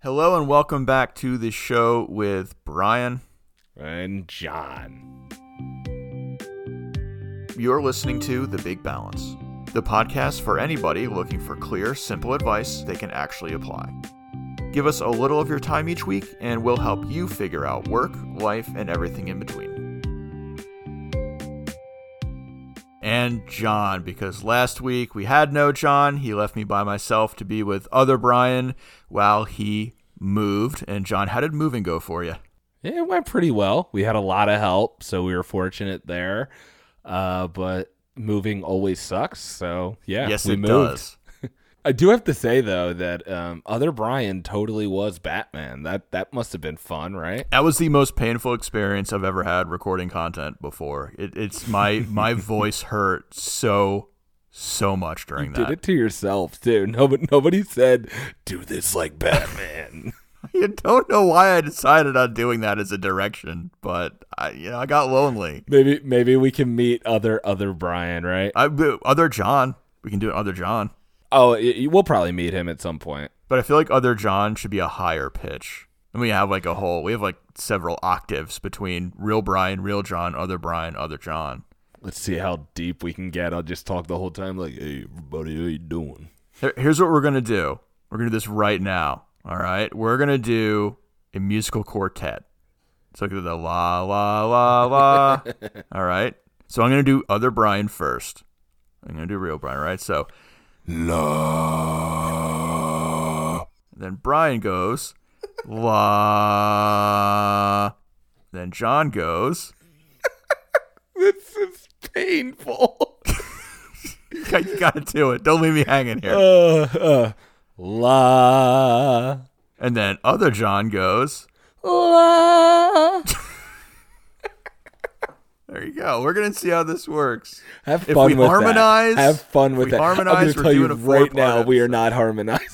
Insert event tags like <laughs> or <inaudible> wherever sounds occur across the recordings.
Hello and welcome back to the show with Brian. And John. You're listening to The Big Balance, the podcast for anybody looking for clear, simple advice they can actually apply. Give us a little of your time each week, and we'll help you figure out work, life, and everything in between. And John, because last week we had no John. He left me by myself to be with other Brian while he moved. And John, how did moving go for you? It went pretty well. We had a lot of help, so we were fortunate there. Uh, but moving always sucks. So yeah, yes, we it moved. does. I do have to say though that um, other Brian totally was Batman. That that must have been fun, right? That was the most painful experience I've ever had recording content before. It, it's my my <laughs> voice hurt so so much during You that. did it to yourself too. <laughs> Nobody nobody said do this like Batman. <laughs> I don't know why I decided on doing that as a direction, but I you know I got lonely. maybe maybe we can meet other other Brian, right? I other John, we can do it other John, Oh, y- y- we'll probably meet him at some point. but I feel like other John should be a higher pitch. And we have like a whole we have like several octaves between real Brian, real John, other Brian, other John. Let's see how deep we can get. I'll just talk the whole time like, "Hey, everybody, how you doing?" Here- Here's what we're gonna do. We're gonna do this right now. All right. We're gonna do a musical quartet. So look at the la la la la. <laughs> all right. So I'm gonna do other Brian first. I'm gonna do real Brian, right? So la. Then Brian goes la. Then John goes. <laughs> This is painful. <laughs> You got- you gotta do it. Don't leave me hanging here. uh, uh, la And then other John goes. la. <laughs> There you go. We're gonna see how this works. Have If fun we with harmonize- that. Have fun with that. harmonize, I'm gonna tell you right now, we are not harmonizing.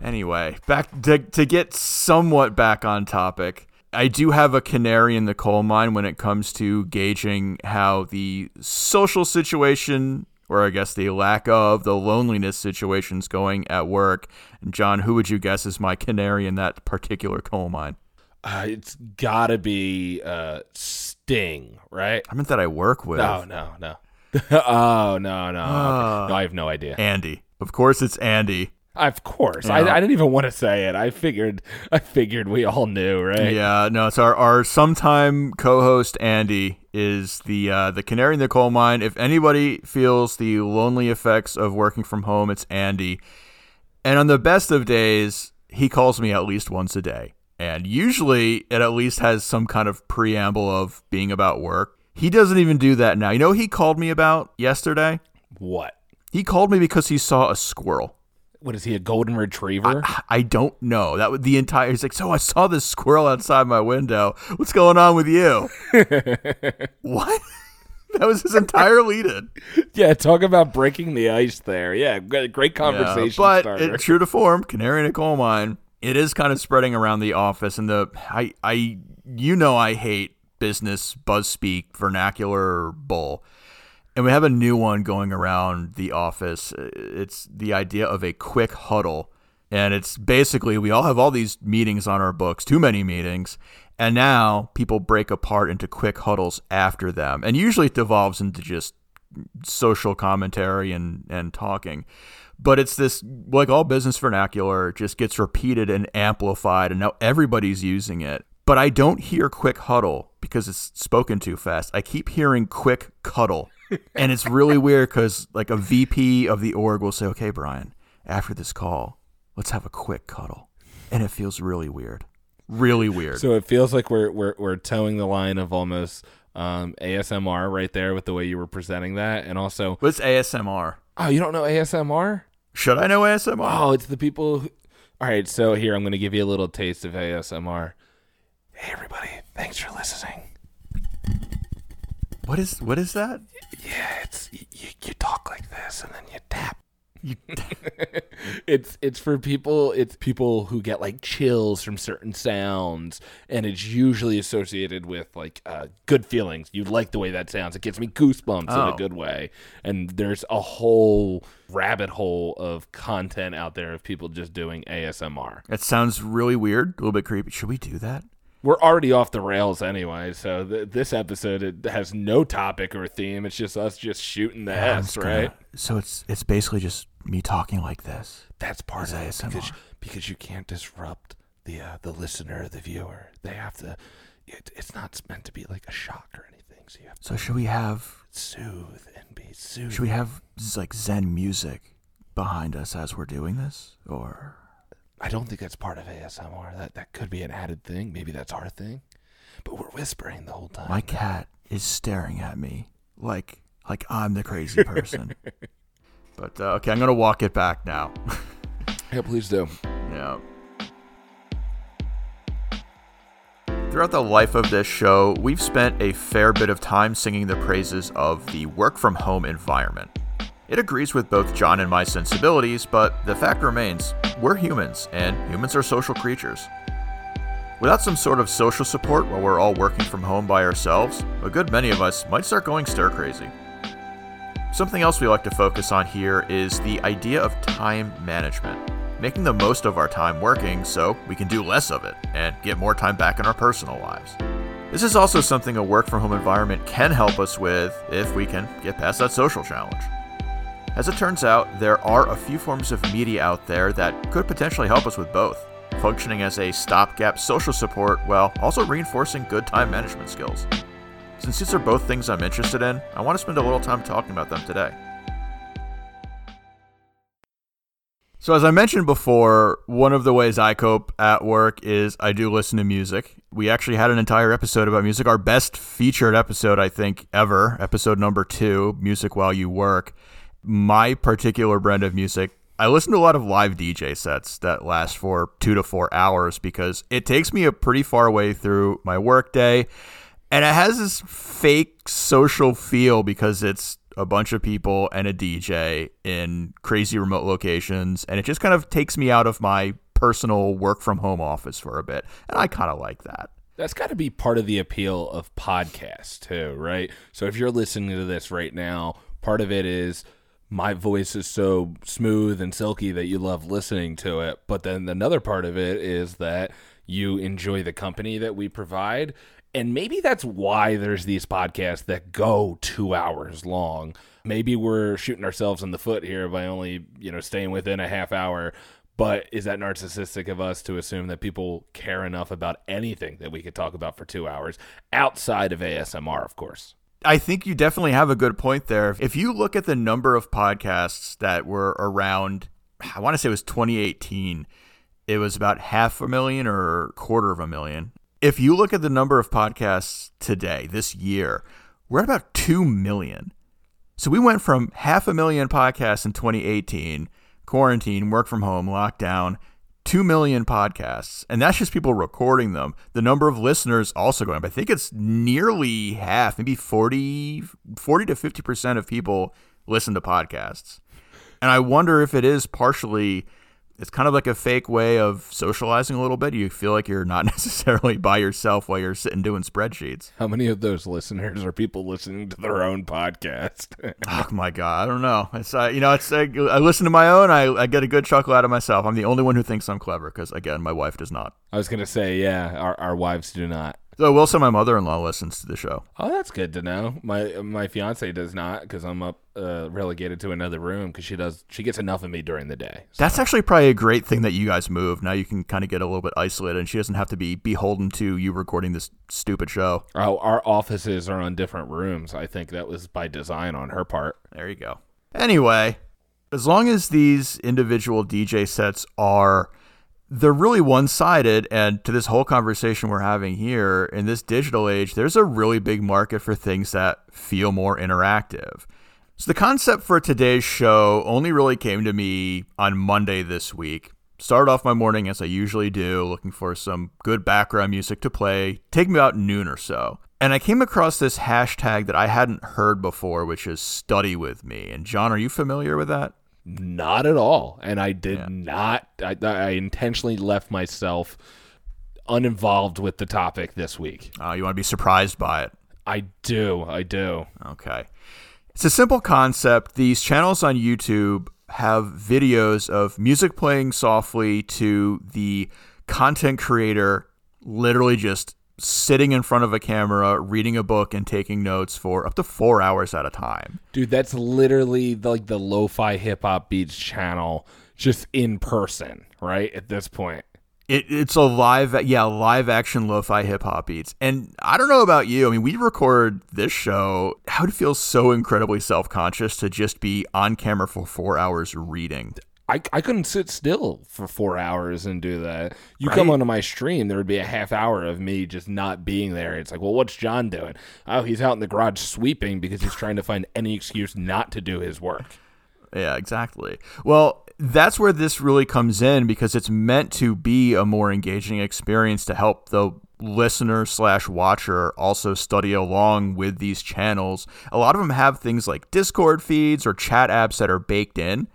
Anyway, back to, to get somewhat back on topic. I do have a canary in the coal mine when it comes to gauging how the social situation, or I guess the lack of the loneliness situation's going at work. And John, who would you guess is my <laughs> canary in that particular coal mine? Uh, it's gotta be uh, Sting, right? I meant that I work with No, no, no. <laughs> oh no, no, Ah. no! I have no idea. Andy. Of course, it's Andy. Of course, Yeah. I, I didn't even want to say it. I figured, I figured we all knew, right? Yeah, no, it's our, our sometime co-host Andy is the uh, the canary in the coal mine. If anybody feels the lonely effects of working from home, it's Andy. And on the best of days, he calls me at least once a day. And usually it at least has some kind of preamble of being about work. He doesn't even do that now. You know what he called me about yesterday? What? He called me because he saw a squirrel. What is he? A golden retriever? I don't know. That was the entire. He's like, so I saw this squirrel outside my window. What's going on with you? <laughs> what? <laughs> That was his entire lead-in. yeah, talk about breaking the ice there. Yeah, great, great conversation Yeah, but starter. it, true to form, canary in a coal mine. It is kind of spreading around the office, and the I I you know I hate business buzz speak vernacular bull. And we have a new one going around the office. It's the idea of a quick huddle. And it's basically we all have all these meetings on our books, too many meetings. And now people break apart into quick huddles after them. And usually it devolves into just social commentary and, and talking. But it's this, like all business vernacular, just gets repeated and amplified. And now everybody's using it. But I don't hear quick huddle because it's spoken too fast. I keep hearing quick cuddle. And it's really weird because like a VP of the org will say, okay, Brian, after this call, let's have a quick cuddle. And it feels really weird. Really weird. so it feels like we're we're we're towing the line of almost um, ASMR right there with the way you were presenting that, and also, What's ASMR? oh, you don't know ASMR? Should I know ASMR? Oh, it's the people. Who... All right, so here I'm going to give you a little taste of ASMR. Hey, everybody! Thanks for listening. What is what is that? Yeah, it's you, you talk like this and then you tap. <laughs> It's it's for people it's people who get like chills from certain sounds and it's usually associated with like uh, good feelings you like the way that sounds it gives me goosebumps in Oh. a good way and there's a whole rabbit hole of content out there of people just doing asmr it sounds really weird, a little bit creepy. Should we do that? We're already off the rails anyway so th- this episode it has no topic or theme it's just us just shooting the Yeah, I'm s gonna- right So it's it's basically just me talking like this. That's part of it because because you can't disrupt the uh, the listener, the viewer. They have to. It, it's not meant to be like a shock or anything. So you have to So should we have soothe and be soothed. should we have like Zen music behind us as we're doing this, or I don't think that's part of ASMR. That that could be an added thing. Maybe that's our thing. But we're whispering the whole time. my cat is staring at me like like I'm the crazy <laughs> person. but uh, okay, I'm gonna walk it back now. <laughs> yeah, please do. Yeah. Throughout the life of this show, we've spent a fair bit of time singing the praises of the work from home environment. It agrees with both John and my sensibilities, but the fact remains we're humans, and humans are social creatures. Without some sort of social support while we're all working from home by ourselves, a good many of us might start going stir crazy. Something else we like to focus on here is the idea of time management, making the most of our time working so we can do less of it and get more time back in our personal lives. This is also something a work from home environment can help us with if we can get past that social challenge. As it turns out, there are a few forms of media out there that could potentially help us with both, functioning as a stopgap social support while also reinforcing good time management skills. Since these are both things I'm interested in, I want to spend a little time talking about them today. So, as I mentioned before, one of the ways I cope at work is I do listen to music. We actually had an entire episode about music, our best featured episode, I think, ever, episode number two Music While You Work. My particular brand of music, I listen to a lot of live DJ sets that last for two to four hours because it takes me a pretty far way through my workday. And it has this fake social feel because it's a bunch of people and a DJ in crazy remote locations. And it just kind of takes me out of my personal work from home office for a bit. And I kind of like that. That's got to be part of the appeal of podcasts too, right? So if you're listening to this right now, part of it is my voice is so smooth and silky that you love listening to it. But then another part of it is that you enjoy the company that we provide. And maybe that's why there's these podcasts that go two hours long. Maybe we're shooting ourselves in the foot here by only, you know, staying within a half hour. But is that narcissistic of us to assume that people care enough about anything that we could talk about for two hours outside of ASMR, of course? I think you definitely have a good point there. If you look at the number of podcasts that were around, I want to say it was 2018, it was about half a million or quarter of a million. If you look at the number of podcasts today, this year, we're at about 2 million. So we went from half a million podcasts in 2018, quarantine, work from home, lockdown, 2 million podcasts. And that's just people recording them. The number of listeners also going up. I think it's nearly half, maybe 40, 40 to 50% of people listen to podcasts. And I wonder if it is partially it's kind of like a fake way of socializing a little bit. You feel like you're not <laughs> necessarily by yourself while you're sitting doing spreadsheets. How many of those listeners are people listening to their own podcast? <laughs> Oh my god, I don't know. It's uh, you know, it's uh, I listen to my own. I, I get a good chuckle out of myself. I'm the only one who thinks I'm clever because again, my wife does not. I was going to say, yeah, our, our wives do not. So will say my mother-in-law listens to the show. Oh, that's good to know. My my fiance does not because I'm up uh, relegated to another room because she does she gets enough of me during the day. So- That's actually probably a great thing that you guys move. Now you can kind of get a little bit isolated, and she doesn't have to be beholden to you recording this stupid show. our, our offices are on different rooms. I think that was by design on her part. There you go. Anyway, as long as these individual DJ sets are they're really one-sided and to this whole conversation we're having here in this digital age, there's a really big market for things that feel more interactive. So the concept for today's show only really came to me on Monday this week. Started off my morning as I usually do, looking for some good background music to play. Take me about noon or so. And I came across this hashtag that I hadn't heard before, which is study with me. And John, are you familiar with that? Not at all. And I did yeah. not, I, I, intentionally left myself uninvolved with the topic this week. Oh, you want to be surprised by it? I do. I do. Okay. It's a simple concept. These channels on YouTube have videos of music playing softly to the content creator literally just sitting in front of a camera, reading a book, and taking notes for up to four hours at a time. Dude, that's literally like the lo fi hip hop beats channel just in person, right? At this point. It, it's a live, yeah, live action lo-fi hip hop beats, and I don't know about you. I mean, we record this show. How would it feel so incredibly self-conscious to just be on camera for four hours reading? I, I couldn't sit still for four hours and do that. You right? come onto my stream, there would be a half hour of me just not being there. It's like, well, what's John doing? Oh, he's out in the garage sweeping because he's trying to find any excuse not to do his work. Yeah, exactly. Well, that's where this really comes in because it's meant to be a more engaging experience to help the listener slash watcher also study along with these channels. A lot of them have things like Discord feeds or chat apps that are baked in.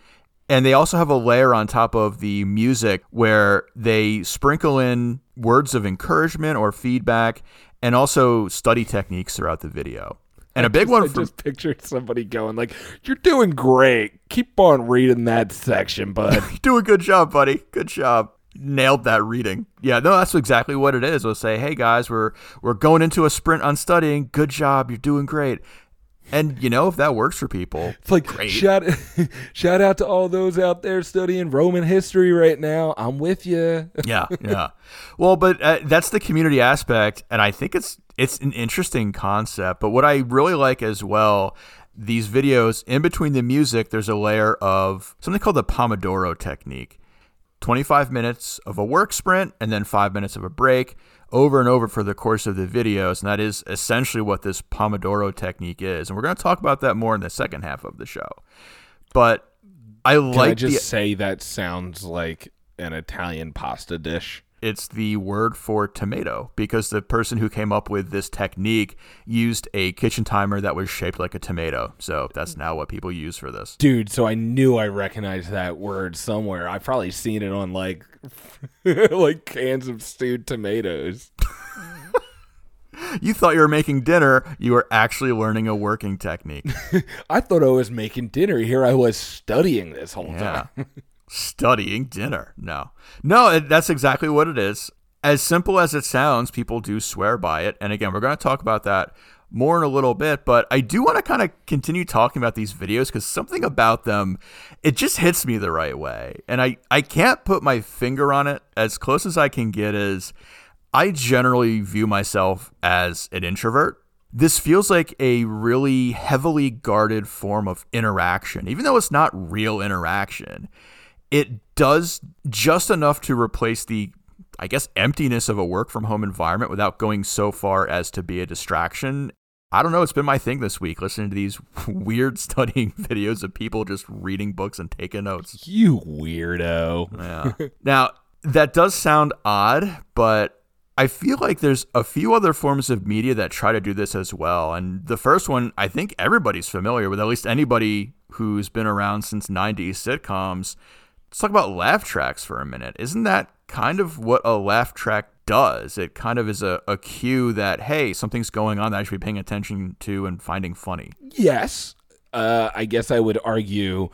And they also have a layer on top of the music where they sprinkle in words of encouragement or feedback and also study techniques throughout the video. And a big just, one I just pictured somebody going like, "You're doing great. Keep on reading that section, bud. <laughs> do a good job, buddy. Good job." Nailed that reading. Yeah, no, that's exactly what it is. We'll say, "Hey guys, we're we're going into a sprint on studying. Good job. You're doing great." And you know, if that works for people, it's like great. shout <laughs> shout out to all those out there studying Roman history right now. I'm with you. <laughs> yeah, yeah. Well, but uh, that's the community aspect, and I think it's it's an interesting concept. But what I really like as well, these videos in between the music, there's a layer of something called the Pomodoro technique. 25 minutes of a work sprint and then five minutes of a break over and over for the course of the videos. And that is essentially what this Pomodoro technique is. And we're going to talk about that more in the second half of the show. But I Can like I just the, say that sounds like an Italian pasta dish it's the word for tomato because the person who came up with this technique used a kitchen timer that was shaped like a tomato. So that's now what people use for this. Dude, so I knew I recognized that word somewhere. I've probably seen it on like <laughs> like cans of stewed tomatoes. <laughs> you thought you were making dinner, you were actually learning a working technique. <laughs> I thought I was making dinner. Here I was studying this whole yeah. time studying dinner. No, no, that's exactly what it is. As simple as it sounds, people do swear by it. And again, we're going to talk about that more in a little bit, but I do want to kind of continue talking about these videos because something about them, it just hits me the right way. And I, I can't put my finger on it. As close as I can get is I generally view myself as an introvert. This feels like a really heavily guarded form of interaction, even though it's not real interaction it does just enough to replace the I guess emptiness of a work from home environment without going so far as to be a distraction. I don't know, it's been my thing this week listening to these <laughs> weird studying <laughs> videos of people just reading books and taking notes. You weirdo. Yeah. <laughs> now, that does sound odd, but I feel like there's a few other forms of media that try to do this as well. And the first one, I think everybody's familiar with, at least anybody who's been around since 90s sitcoms let's talk about laugh tracks for a minute. Isn't that kind of what a laugh track does? It kind of is a, a cue that, hey, something's going on that I should be paying attention to and finding funny. Yes. Uh, I guess I would argue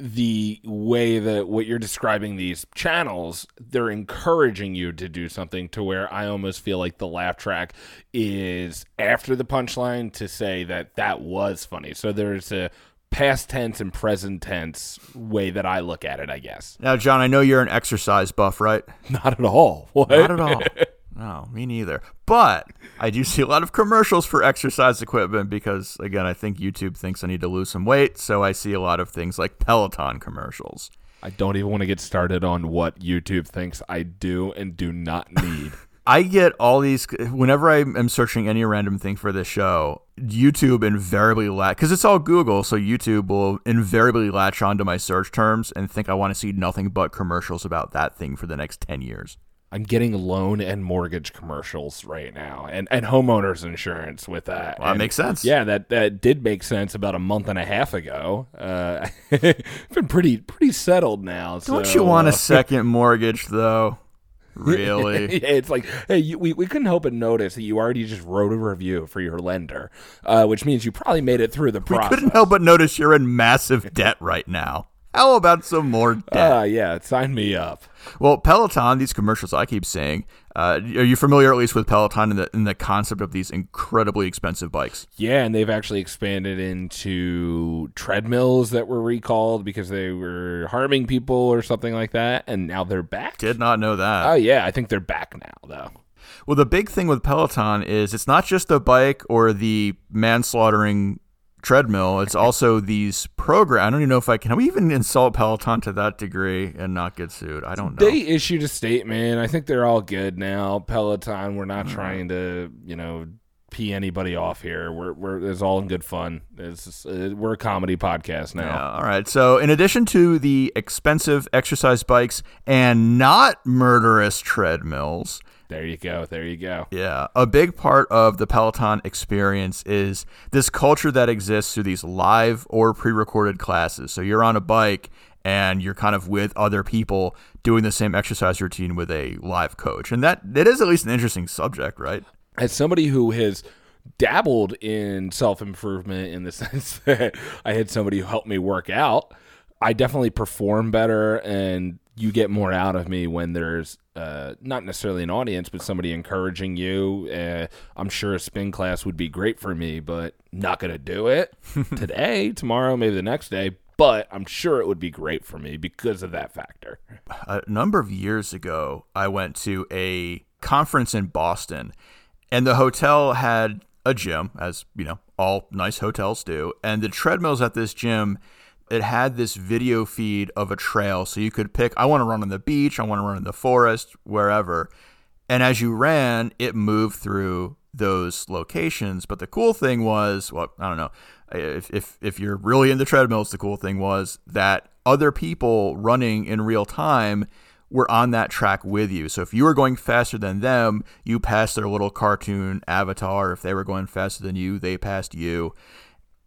the way that what you're describing these channels, they're encouraging you to do something to where I almost feel like the laugh track is after the punchline to say that that was funny. So there's a past tense and present tense way that I look at it, I guess. Now, John, I know you're an exercise buff, right? <laughs> Not at all. What? Not at all. No, me neither. But I do see a lot of commercials for exercise equipment because, again, I think YouTube thinks I need to lose some weight. So I see a lot of things like Peloton commercials. I don't even want to get started on what YouTube thinks I do and do not need. <laughs> I get all these whenever I am searching any random thing for this show. YouTube invariably latch because it's all Google, so YouTube will invariably latch onto my search terms and think I want to see nothing but commercials about that thing for the next ten years. I'm getting loan and mortgage commercials right now, and and homeowners insurance with that. Well, that And, makes sense. Yeah, that that did make sense about a month and a half ago. Uh, <laughs> been pretty pretty settled now. Don't so, you want uh, a <laughs> second mortgage though? Really? <laughs> yeah, it's like, hey, you, we, we couldn't help but notice that you already just wrote a review for your lender, uh, which means you probably made it through the process. we couldn't help but notice you're in massive <laughs> debt right now. How about some more debt? Uh, yeah, sign me up. Well, Peloton, these commercials I keep saying, uh, are you familiar at least with Peloton and the, and the concept of these incredibly expensive bikes? Yeah, and they've actually expanded into treadmills that were recalled because they were harming people or something like that, and now they're back. Did not know that. Oh yeah, I think they're back now though. Well, the big thing with Peloton is it's not just the bike or the manslaughtering treadmill. It's also these program. I don't even know if I can. We even insult Peloton to that degree and not get sued? I don't know. They issued a statement. I think they're all good now. Peloton, we're not mm-hmm. trying to, you know, pee anybody off here. We're we're it's all in good fun. It's uh, we're a comedy podcast now. Yeah, all right. So, in addition to the expensive exercise bikes and not murderous treadmills, There you go. There you go. Yeah, a big part of the Peloton experience is this culture that exists through these live or pre-recorded classes. So you're on a bike and you're kind of with other people doing the same exercise routine with a live coach. And that it is at least an interesting subject, right? As somebody who has dabbled in self improvement in the <laughs> sense that I had somebody who helped me work out, I definitely perform better and you get more out of me when there's uh, not necessarily an audience, but somebody encouraging you. Uh, I'm sure a spin class would be great for me, but not going to do it <laughs> today, tomorrow, maybe the next day. But I'm sure it would be great for me because of that factor. a number of years ago, I went to a conference in Boston, and the hotel had a gym, as you know, all nice hotels do. And the treadmills at this gym, it had this video feed of a trail, so you could pick. I want to run on the beach. I want to run in the forest, wherever. And as you ran, it moved through those locations. But the cool thing was, well, I don't know, if if if you're really into treadmills, the cool thing was that other people running in real time were on that track with you. So if you were going faster than them, you passed their little cartoon avatar. If they were going faster than you, they passed you.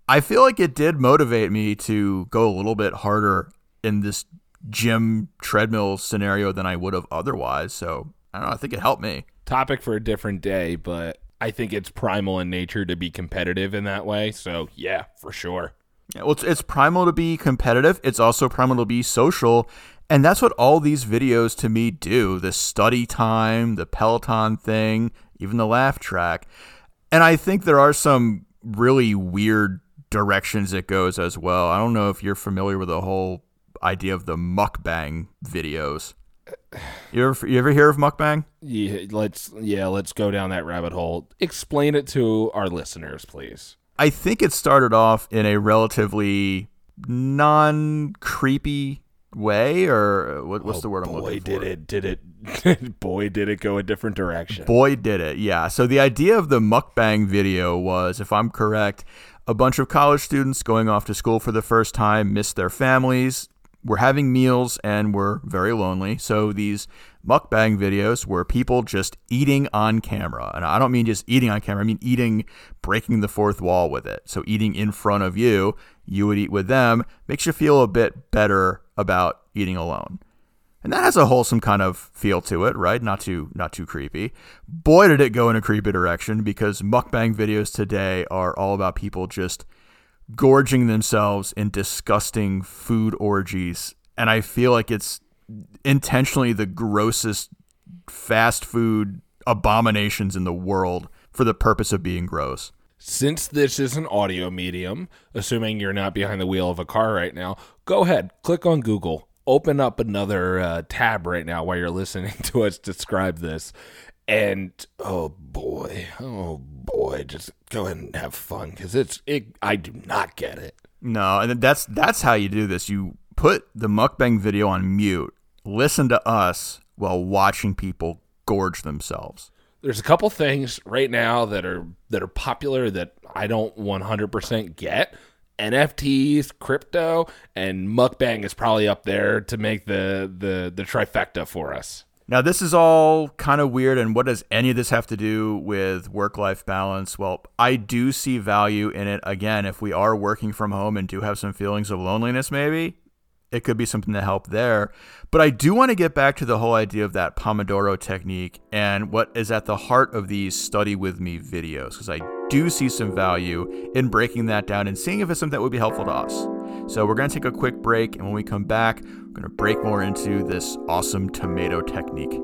I feel like it did motivate me to go a little bit harder in this gym treadmill scenario than I would have otherwise. So I don't know. I think it helped me. Topic for a different day, but I think it's primal in nature to be competitive in that way. So, yeah, for sure. Well, it's, it's primal to be competitive. It's also primal to be social. And that's what all these videos to me do the study time, the Peloton thing, even the laugh track. And I think there are some really weird directions it goes as well. I don't know if you're familiar with the whole idea of the mukbang videos. You ever, you ever hear of mukbang? Yeah, let's yeah, let's go down that rabbit hole. Explain it to our listeners, please. I think it started off in a relatively non creepy way, or uh, what, what's oh, the word I'm Oh, Boy, looking did for? it! Did it? <laughs> boy, did it go a different direction. Boy, did it. Yeah. So the idea of the mukbang video was, if I'm correct, a bunch of college students going off to school for the first time missed their families, were having meals, and were very lonely. So these mukbang videos where people just eating on camera. And I don't mean just eating on camera, I mean eating, breaking the fourth wall with it. So eating in front of you, you would eat with them, makes you feel a bit better about eating alone. And that has a wholesome kind of feel to it, right? Not too not too creepy. Boy, did it go in a creepy direction because mukbang videos today are all about people just gorging themselves in disgusting food orgies. And I feel like it's intentionally the grossest fast food abominations in the world for the purpose of being gross. Since this is an audio medium, assuming you're not behind the wheel of a car right now, go ahead, click on Google, open up another uh, tab right now while you're listening <laughs> to us describe this. And oh boy, oh boy, just go ahead and have fun because it's it. I do not get it. No, and that's that's how you do this. You put the mukbang video on mute, listen to us while watching people gorge themselves. There's a couple things right now that are that are popular that I don't 100% get. NFTs, crypto, and mukbang is probably up there to make the the the trifecta for us. Now, this is all kind of weird, and what does any of this have to do with work life balance? Well, I do see value in it. Again, if we are working from home and do have some feelings of loneliness, maybe it could be something to help there. But I do want to get back to the whole idea of that Pomodoro technique and what is at the heart of these study with me videos, because I do see some value in breaking that down and seeing if it's something that would be helpful to us. So we're going to take a quick break, and when we come back, we're going to break more into this awesome tomato technique.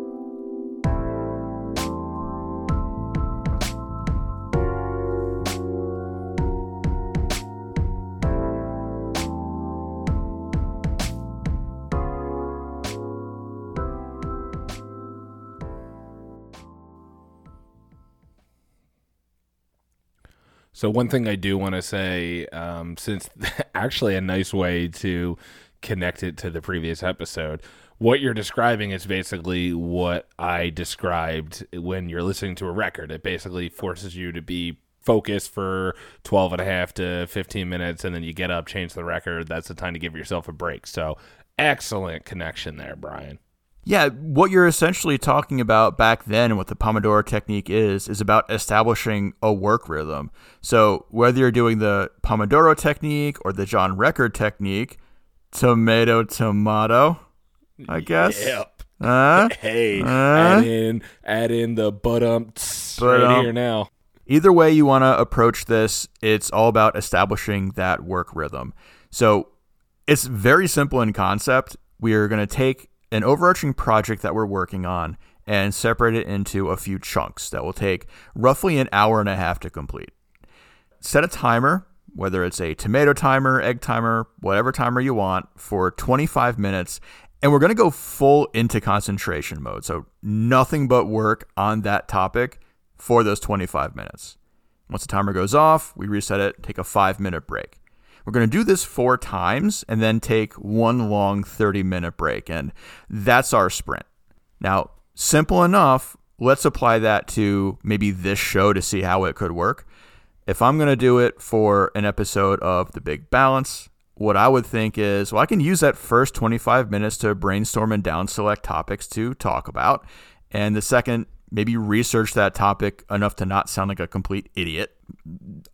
So one thing I do want to say, um, since <laughs> actually a nice way to connect it to the previous episode, what you're describing is basically what I described when you're listening to a record. It basically forces you to be focused for 12 and a half to 15 minutes and then you get up, change the record. That's the time to give yourself a break. So excellent connection there, Brian. Yeah, what you're essentially talking about back then and what the Pomodoro technique is, is about establishing a work rhythm. So whether you're doing the Pomodoro technique or the John Record technique, tomato, tomato, I guess. Yep. Uh, Hey, Uh? add in add in the but um right here now. Either way you want to approach this, it's all about establishing that work rhythm. So it's very simple in concept. We are going to take an overarching project that we're working on and separate it into a few chunks that will take roughly an hour and a half to complete. Set a timer, whether it's a tomato timer, egg timer, whatever timer you want, for 25 minutes. And we're going to go full into concentration mode. So nothing but work on that topic for those 25 minutes. Once the timer goes off, we reset it, take a five minute break. We're going to do this four times and then take one long 30 minute break. And that's our sprint. Now, simple enough. Let's apply that to maybe this show to see how it could work. If I'm going to do it for an episode of The Big Balance, what I would think is, well, I can use that first 25 minutes to brainstorm and down select topics to talk about. And the second, maybe research that topic enough to not sound like a complete idiot.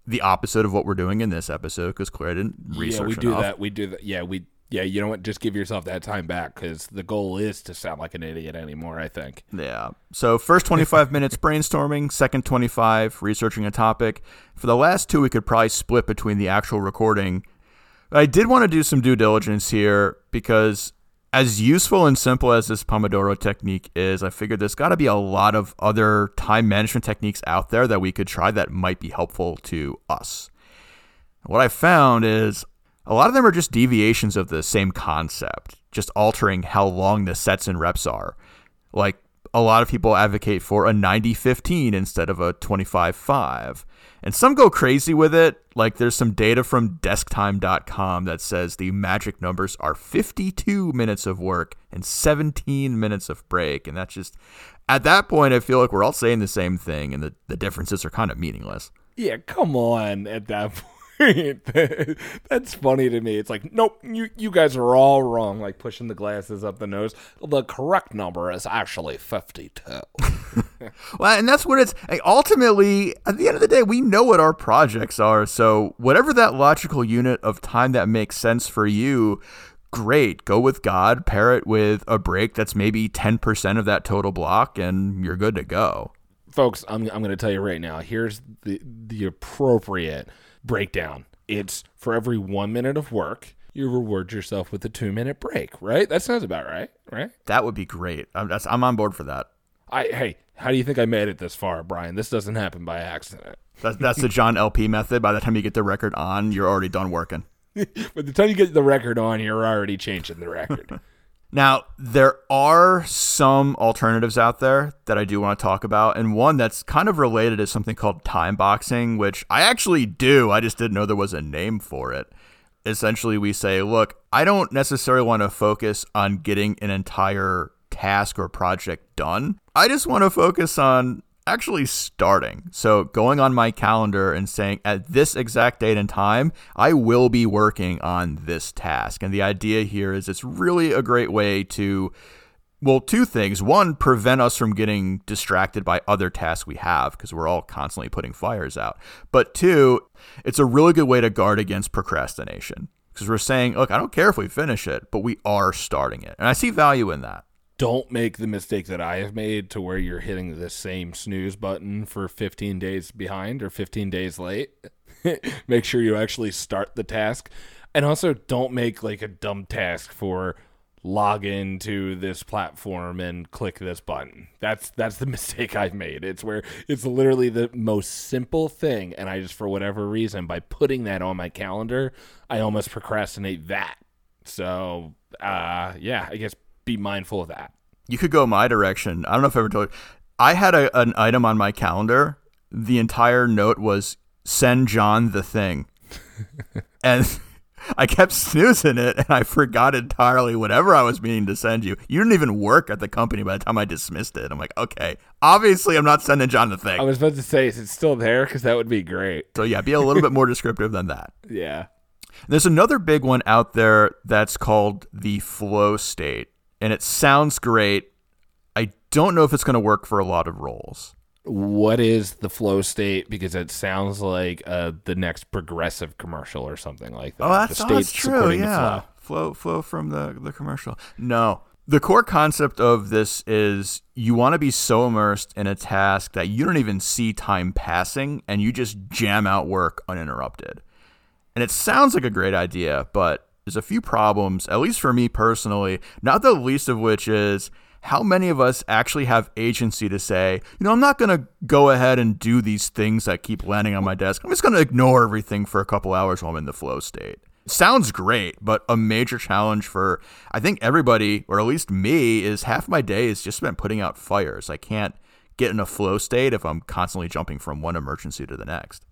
The opposite of what we're doing in this episode, because Claire didn't research yeah, we do enough. that. We do that. Yeah, we yeah. You know what? Just give yourself that time back because the goal is to sound like an idiot anymore. I think. Yeah. So first 25 <laughs> minutes brainstorming, second 25 researching a topic. For the last two, we could probably split between the actual recording. But I did want to do some due diligence here because as useful and simple as this Pomodoro technique is, I figured there's got to be a lot of other time management techniques out there that we could try that might be helpful to us. What I found is a lot of them are just deviations of the same concept, just altering how long the sets and reps are. Like a lot of people advocate for a 90 15 instead of a 25 5. And some go crazy with it. Like there's some data from desktime.com that says the magic numbers are 52 minutes of work and 17 minutes of break. And that's just, at that point, I feel like we're all saying the same thing and the, the differences are kind of meaningless. Yeah, come on. At that <laughs> point, <laughs> that's funny to me. It's like, nope, you you guys are all wrong. Like pushing the glasses up the nose. The correct number is actually fifty-two. <laughs> Well, and that's what it's eh, ultimately at the end of the day, we know what our projects are. So, whatever that logical unit of time that makes sense for you, great. Go with God, pair it with a break that's maybe 10% of that total block, and you're good to go. Folks, I'm I'm going to tell you right now. Here's the the appropriate breakdown. It's for every one minute of work, you reward yourself with a two minute break. Right? That sounds about right. Right? That would be great. I'm, that's, I'm on board for that. I hey, how do you think I made it this far, Brian? This doesn't happen by accident. <laughs> That's, that's the John LP method. By the time you get the record on, you're already done working. By the time you get the record on, you're already changing the record. <laughs> Now, there are some alternatives out there that I do want to talk about, and one that's kind of related is something called time boxing, which I actually do. I just didn't know there was a name for it. Essentially, we say, look, I don't necessarily want to focus on getting an entire task or project done. I just want to focus on actually starting. So, going on my calendar and saying, at this exact date and time, I will be working on this task. And the idea here is it's really a great way to Well, two things. One, prevent us from getting distracted by other tasks we have because we're all constantly putting fires out. But two, it's a really good way to guard against procrastination because we're saying, look, I don't care if we finish it, but we are starting it. And I see value in that. Don't make the mistake that I have made to where you're hitting the same snooze button for 15 days behind or 15 days late. <laughs> make sure you actually start the task. And also, don't make like a dumb task for log into this platform and click this button. That's that's the <laughs> mistake I've made. It's where it's literally the most simple thing and I just for whatever reason by putting that on my calendar, I almost procrastinate that. So, uh yeah, I guess be mindful of that. You could go my direction. I don't know if I ever told you. I had a, an item on my calendar. The entire note was send John the thing. <laughs> and <laughs> I kept snoozing it and I forgot entirely whatever I was meaning to send you. You didn't even work at the company by the time I dismissed it. I'm like, okay, obviously I'm not sending John the thing. I was about to say, is it still there? Because that would be great. So yeah, be a little bit more <laughs> descriptive than that. Yeah. There's another big one out there that's called the flow state, and it sounds great. I don't know if it's going to work for a lot of roles what is the flow state because it sounds like uh, the next progressive commercial or something like that. Oh, that's, the oh, that's true. Yeah, flow. flow flow from the the commercial. No, the core concept of this is you want to be so immersed in a task that you don't even see time passing and you just jam out work uninterrupted. And it sounds like a great idea, but there's a few problems, at least for me personally, not the least of which is how many of us actually have agency to say, you know, I'm not going to go ahead and do these things that keep landing on my desk. I'm just going to ignore everything for a couple hours while I'm in the flow state. Sounds great, but a major challenge for I think everybody, or at least me, is half my day is just spent putting out fires. I can't get in a flow state if I'm constantly jumping from one emergency to the next.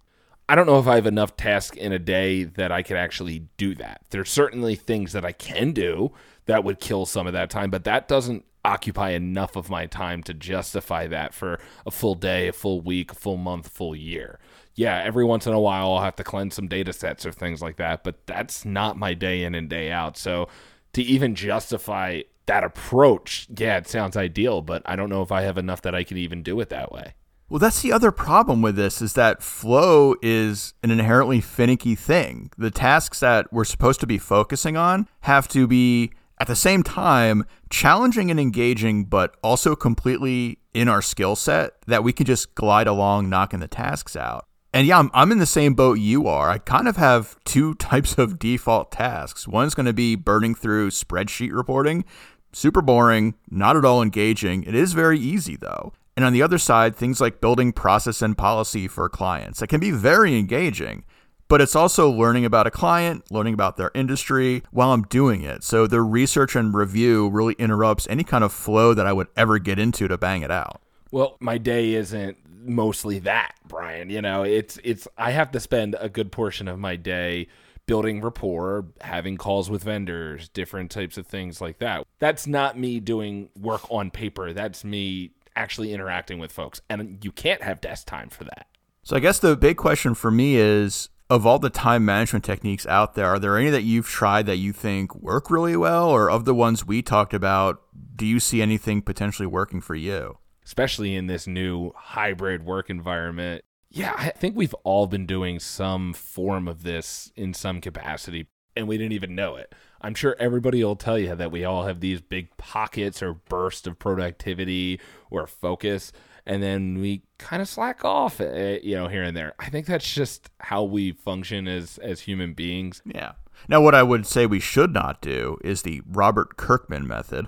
I don't know if I have enough tasks in a day that I could actually do that. There's certainly things that I can do that would kill some of that time, but that doesn't occupy enough of my time to justify that for a full day, a full week, a full month, full year. Yeah, every once in a while I'll have to cleanse some data sets or things like that, but that's not my day in and day out. So to even justify that approach, yeah, it sounds ideal, but I don't know if I have enough that I can even do it that way. Well, that's the other problem with this is that flow is an inherently finicky thing. The tasks that we're supposed to be focusing on have to be at the same time, challenging and engaging, but also completely in our skill set that we can just glide along knocking the tasks out. And yeah, I'm, I'm in the same boat you are. I kind of have two <laughs> types of default tasks. One's going to be burning through spreadsheet reporting, super boring, not at all engaging. It is very easy though. And on the other side, things like building process and policy for clients that can be very engaging but it's also learning about a client, learning about their industry while I'm doing it. So the research and review really interrupts any kind of flow that I would ever get into to bang it out. Well, my day isn't mostly that, Brian. You know, it's it's I have to spend a good portion of my day building rapport, having calls with vendors, different types of things like that. That's not me doing work on paper. That's me actually interacting with folks. And you can't have desk time for that. So I guess the big question for me is of all the time management techniques out there, are there any that you've tried that you think work really well? Or of the ones we talked about, do you see anything potentially working for you? Especially in this new hybrid work environment. Yeah, I think we've all been doing some form of this in some capacity, and we didn't even know it. I'm sure everybody will tell you that we all have these big pockets or bursts of productivity or focus and then we kind of slack off, uh, you know, here and there. I think that's just how we function as as human beings. Yeah. Now, what I would say we should not do is the Robert Kirkman method.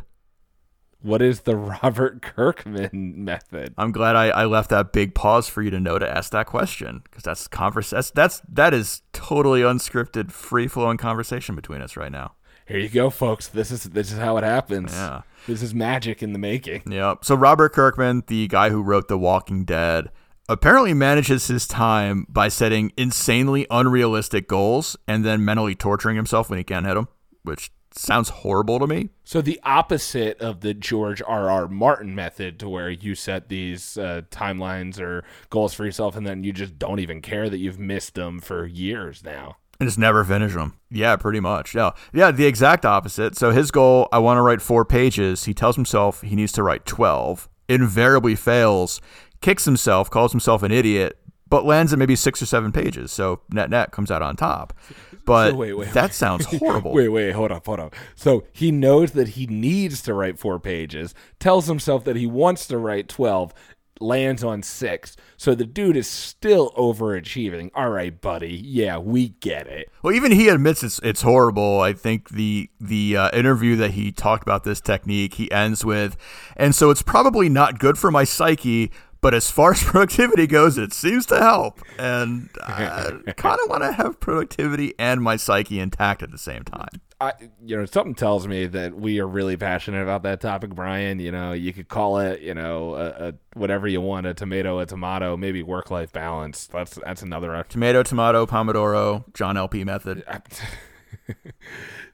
What is the <laughs> Robert Kirkman method? I'm glad I, I left that big pause for you to know to ask that question because that's converse that's, that's that is totally unscripted, free flowing conversation between us right now. Here you go, folks. This is this is how it happens. Yeah. This is magic in the making. Yep. So Robert Kirkman, the guy who wrote The Walking Dead, apparently manages his time by setting insanely unrealistic goals and then mentally torturing himself when he can't hit them, which sounds horrible to me. So the opposite of the George R. R. Martin method, to where you set these uh, timelines or goals for yourself, and then you just don't even care that you've missed them for years now. And just never finish them. Yeah, pretty much. Yeah, yeah, the exact opposite. So his goal, I want to write four pages. He tells himself he needs to write twelve. Invariably fails, kicks himself, calls himself an idiot, but lands at maybe six or seven pages. So net net comes out on top. <laughs> But So wait, wait, that wait. sounds <laughs> horrible. Wait, wait, hold up, hold up. So he knows that he needs to write four pages, tells himself that he wants to write 12, lands on six. So the dude is still overachieving. All right, buddy. Yeah, we get it. Well, even he admits it's it's horrible. I think the the uh, interview that he talked about this technique, he ends with, and so it's probably not good for my psyche. But as far as <laughs> productivity goes, it seems to help, and I <laughs> kind of want to have productivity and my psyche intact at the same time. I, you know, something tells me that we are really passionate about that topic, Brian. You know, you could call it, you know, a, a whatever you want, a tomato, a tomato, maybe work life balance. That's that's another <laughs> Tomato, tomato, pomodoro, John LP method.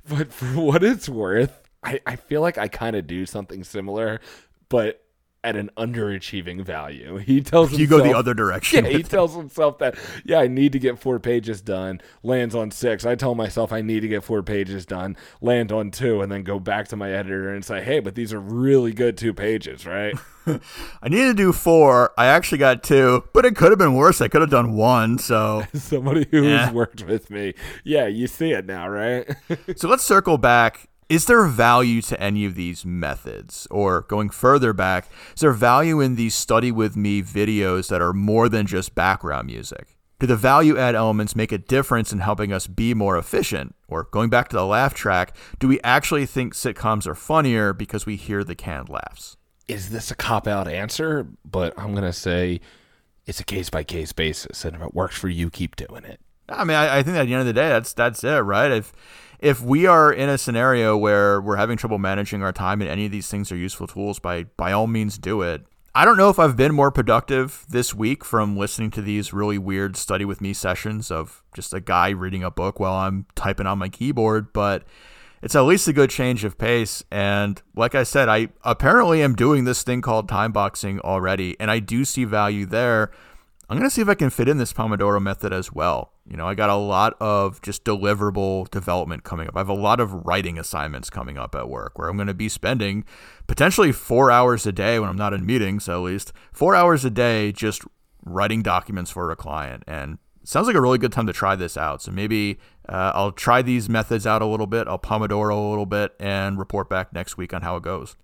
but for what it's worth, I, I feel like I kind of do something similar, but at an underachieving value. <laughs> He tells You go the other direction. Yeah, he tells himself that, yeah, I need to get four pages done, lands on six. I tell myself I need to get four pages done, land on two, and then go back to my editor and say, hey, but these are really good two pages, right? <laughs> I needed to do four. I actually got two, but it could have been worse. I could have done one. So <laughs> Somebody who's Yeah. worked with me. Yeah, you see it now, right? So let's circle back. Is there value to any of these methods? Or going further back, is there value in these study with me videos that are more than just background music? Do the value add elements make a difference in helping us be more efficient? Or going back to the laugh track, do we actually think sitcoms are funnier because we hear the canned laughs? is this a cop out answer? But I'm going to say it's a case by case basis. And if it works for you, keep doing it. I mean, I, I think at the end of the day, that's that's it, right? If if we are in a scenario where we're having trouble managing our time and any of these things are useful tools, by by all means do it. I don't know if I've been more productive this week from listening to these really weird study with me sessions of just a guy reading a book while I'm typing on my keyboard, but it's at least a good change of pace. And like I said, I apparently am doing this thing called time boxing already, and I do see value there. I'm going to see if I can fit in this Pomodoro method as well. You know, I got a lot of just deliverable development coming up. I have a lot of writing assignments coming up at work where I'm going to be spending potentially four hours a day when I'm not in meetings, at least four hours a day just writing documents for a client. And sounds like a really good time to try this out. So maybe uh, I'll try these methods out a little bit. I'll Pomodoro a little bit and report back next week on how it goes.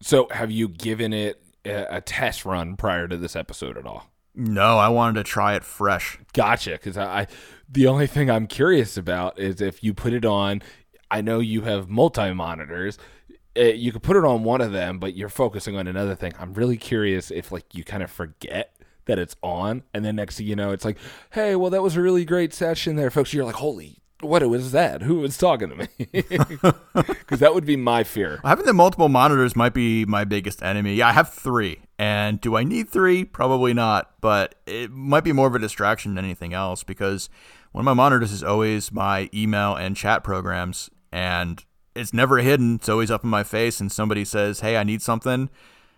So, have you given it a test run prior to this episode at all? No, I wanted to try it fresh. Gotcha. Because I, I, the only thing I'm curious about is if you put it on. I know you have multi monitors. Uh, you could put it on one of them, but you're focusing on another thing. I'm really curious if like you kind of forget that it's on, and then next thing you know, it's like, hey, well, that was a really great session there, folks. You're like, holy. What was that? Who was talking to me? <laughs> Because that would be my fear. Having the multiple monitors might be my biggest enemy. Yeah, I have three. And do I need three? Probably not. But it might be more of a distraction than anything else because one of my monitors is always my email and chat programs. And it's never hidden. It's always up in my face. And somebody says, hey, I need something.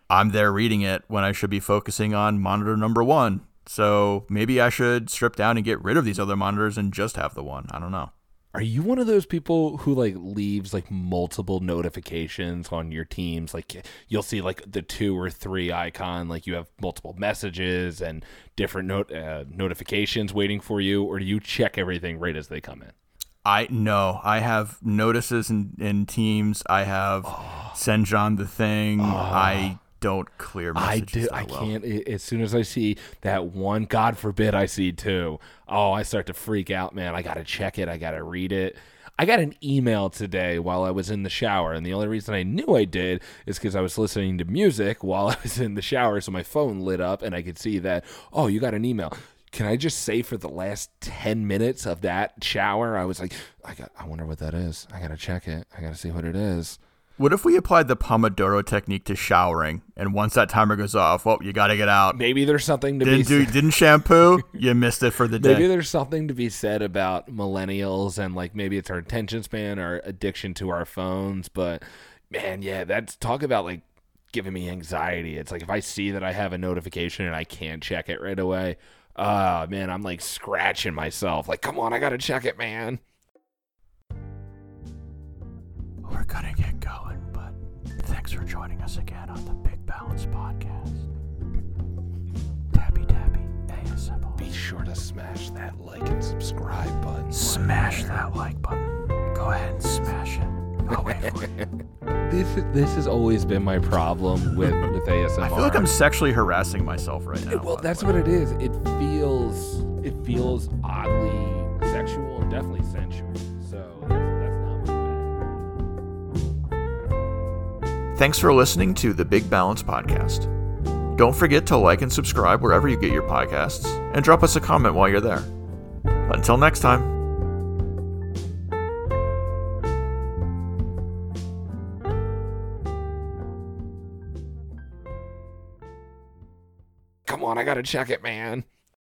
I'm there reading it when I should be focusing on monitor number one. So maybe I should strip down and get rid of these other monitors and just have the one. I don't know. Are you one of those people who like leaves like multiple notifications on your teams? Like you'll see like the two or three icon, like you have multiple messages and different note uh, notifications waiting for you, or do you check everything right as they come in? I no, I have notices in, in Teams. I have send John the thing. I don't clear I do. I well. can't. As soon as I see that one, God forbid I see two. Oh, I start to freak out, man. I gotta check it. I gotta read it. I got an email today while I was in the shower, and the only reason I knew I did is because I was listening to music while <laughs> I was in the shower, so my phone lit up and I could see that. Oh, you got an email. Can I just say for the last ten minutes of that shower, I was like, I got. I wonder what that is. I gotta check it. I gotta see what it is. What if we applied the Pomodoro technique to showering, and once that timer goes off, well, you got to get out. Maybe there's something to Didn't be. do, didn't shampoo, you missed it for the <laughs> day. Maybe there's something to be said about millennials and like maybe it's our attention span our addiction to our phones. But man, yeah, that's talk about like giving me anxiety. It's like if I see that I have a notification and I can't check it right away, uh man, I'm like scratching myself. Like, come on, I gotta check it, man. We're going, but thanks for joining us again on the Big Balance Podcast. Tabby Tabby ASMR. Be sure to smash that like and subscribe button. Smash that like button. Go ahead and smash it. I'll wait for you. This this has always been my problem with with ASMR. I feel like I'm sexually harassing myself right now. Well, by the that's way. what it is. It feels it feels oddly sexual and definitely sensual. Thanks for listening to the Big Balance Podcast. Don't forget to like and subscribe wherever you get your podcasts, and drop us a comment while you're there. Until next time. Come on, I gotta check it, man.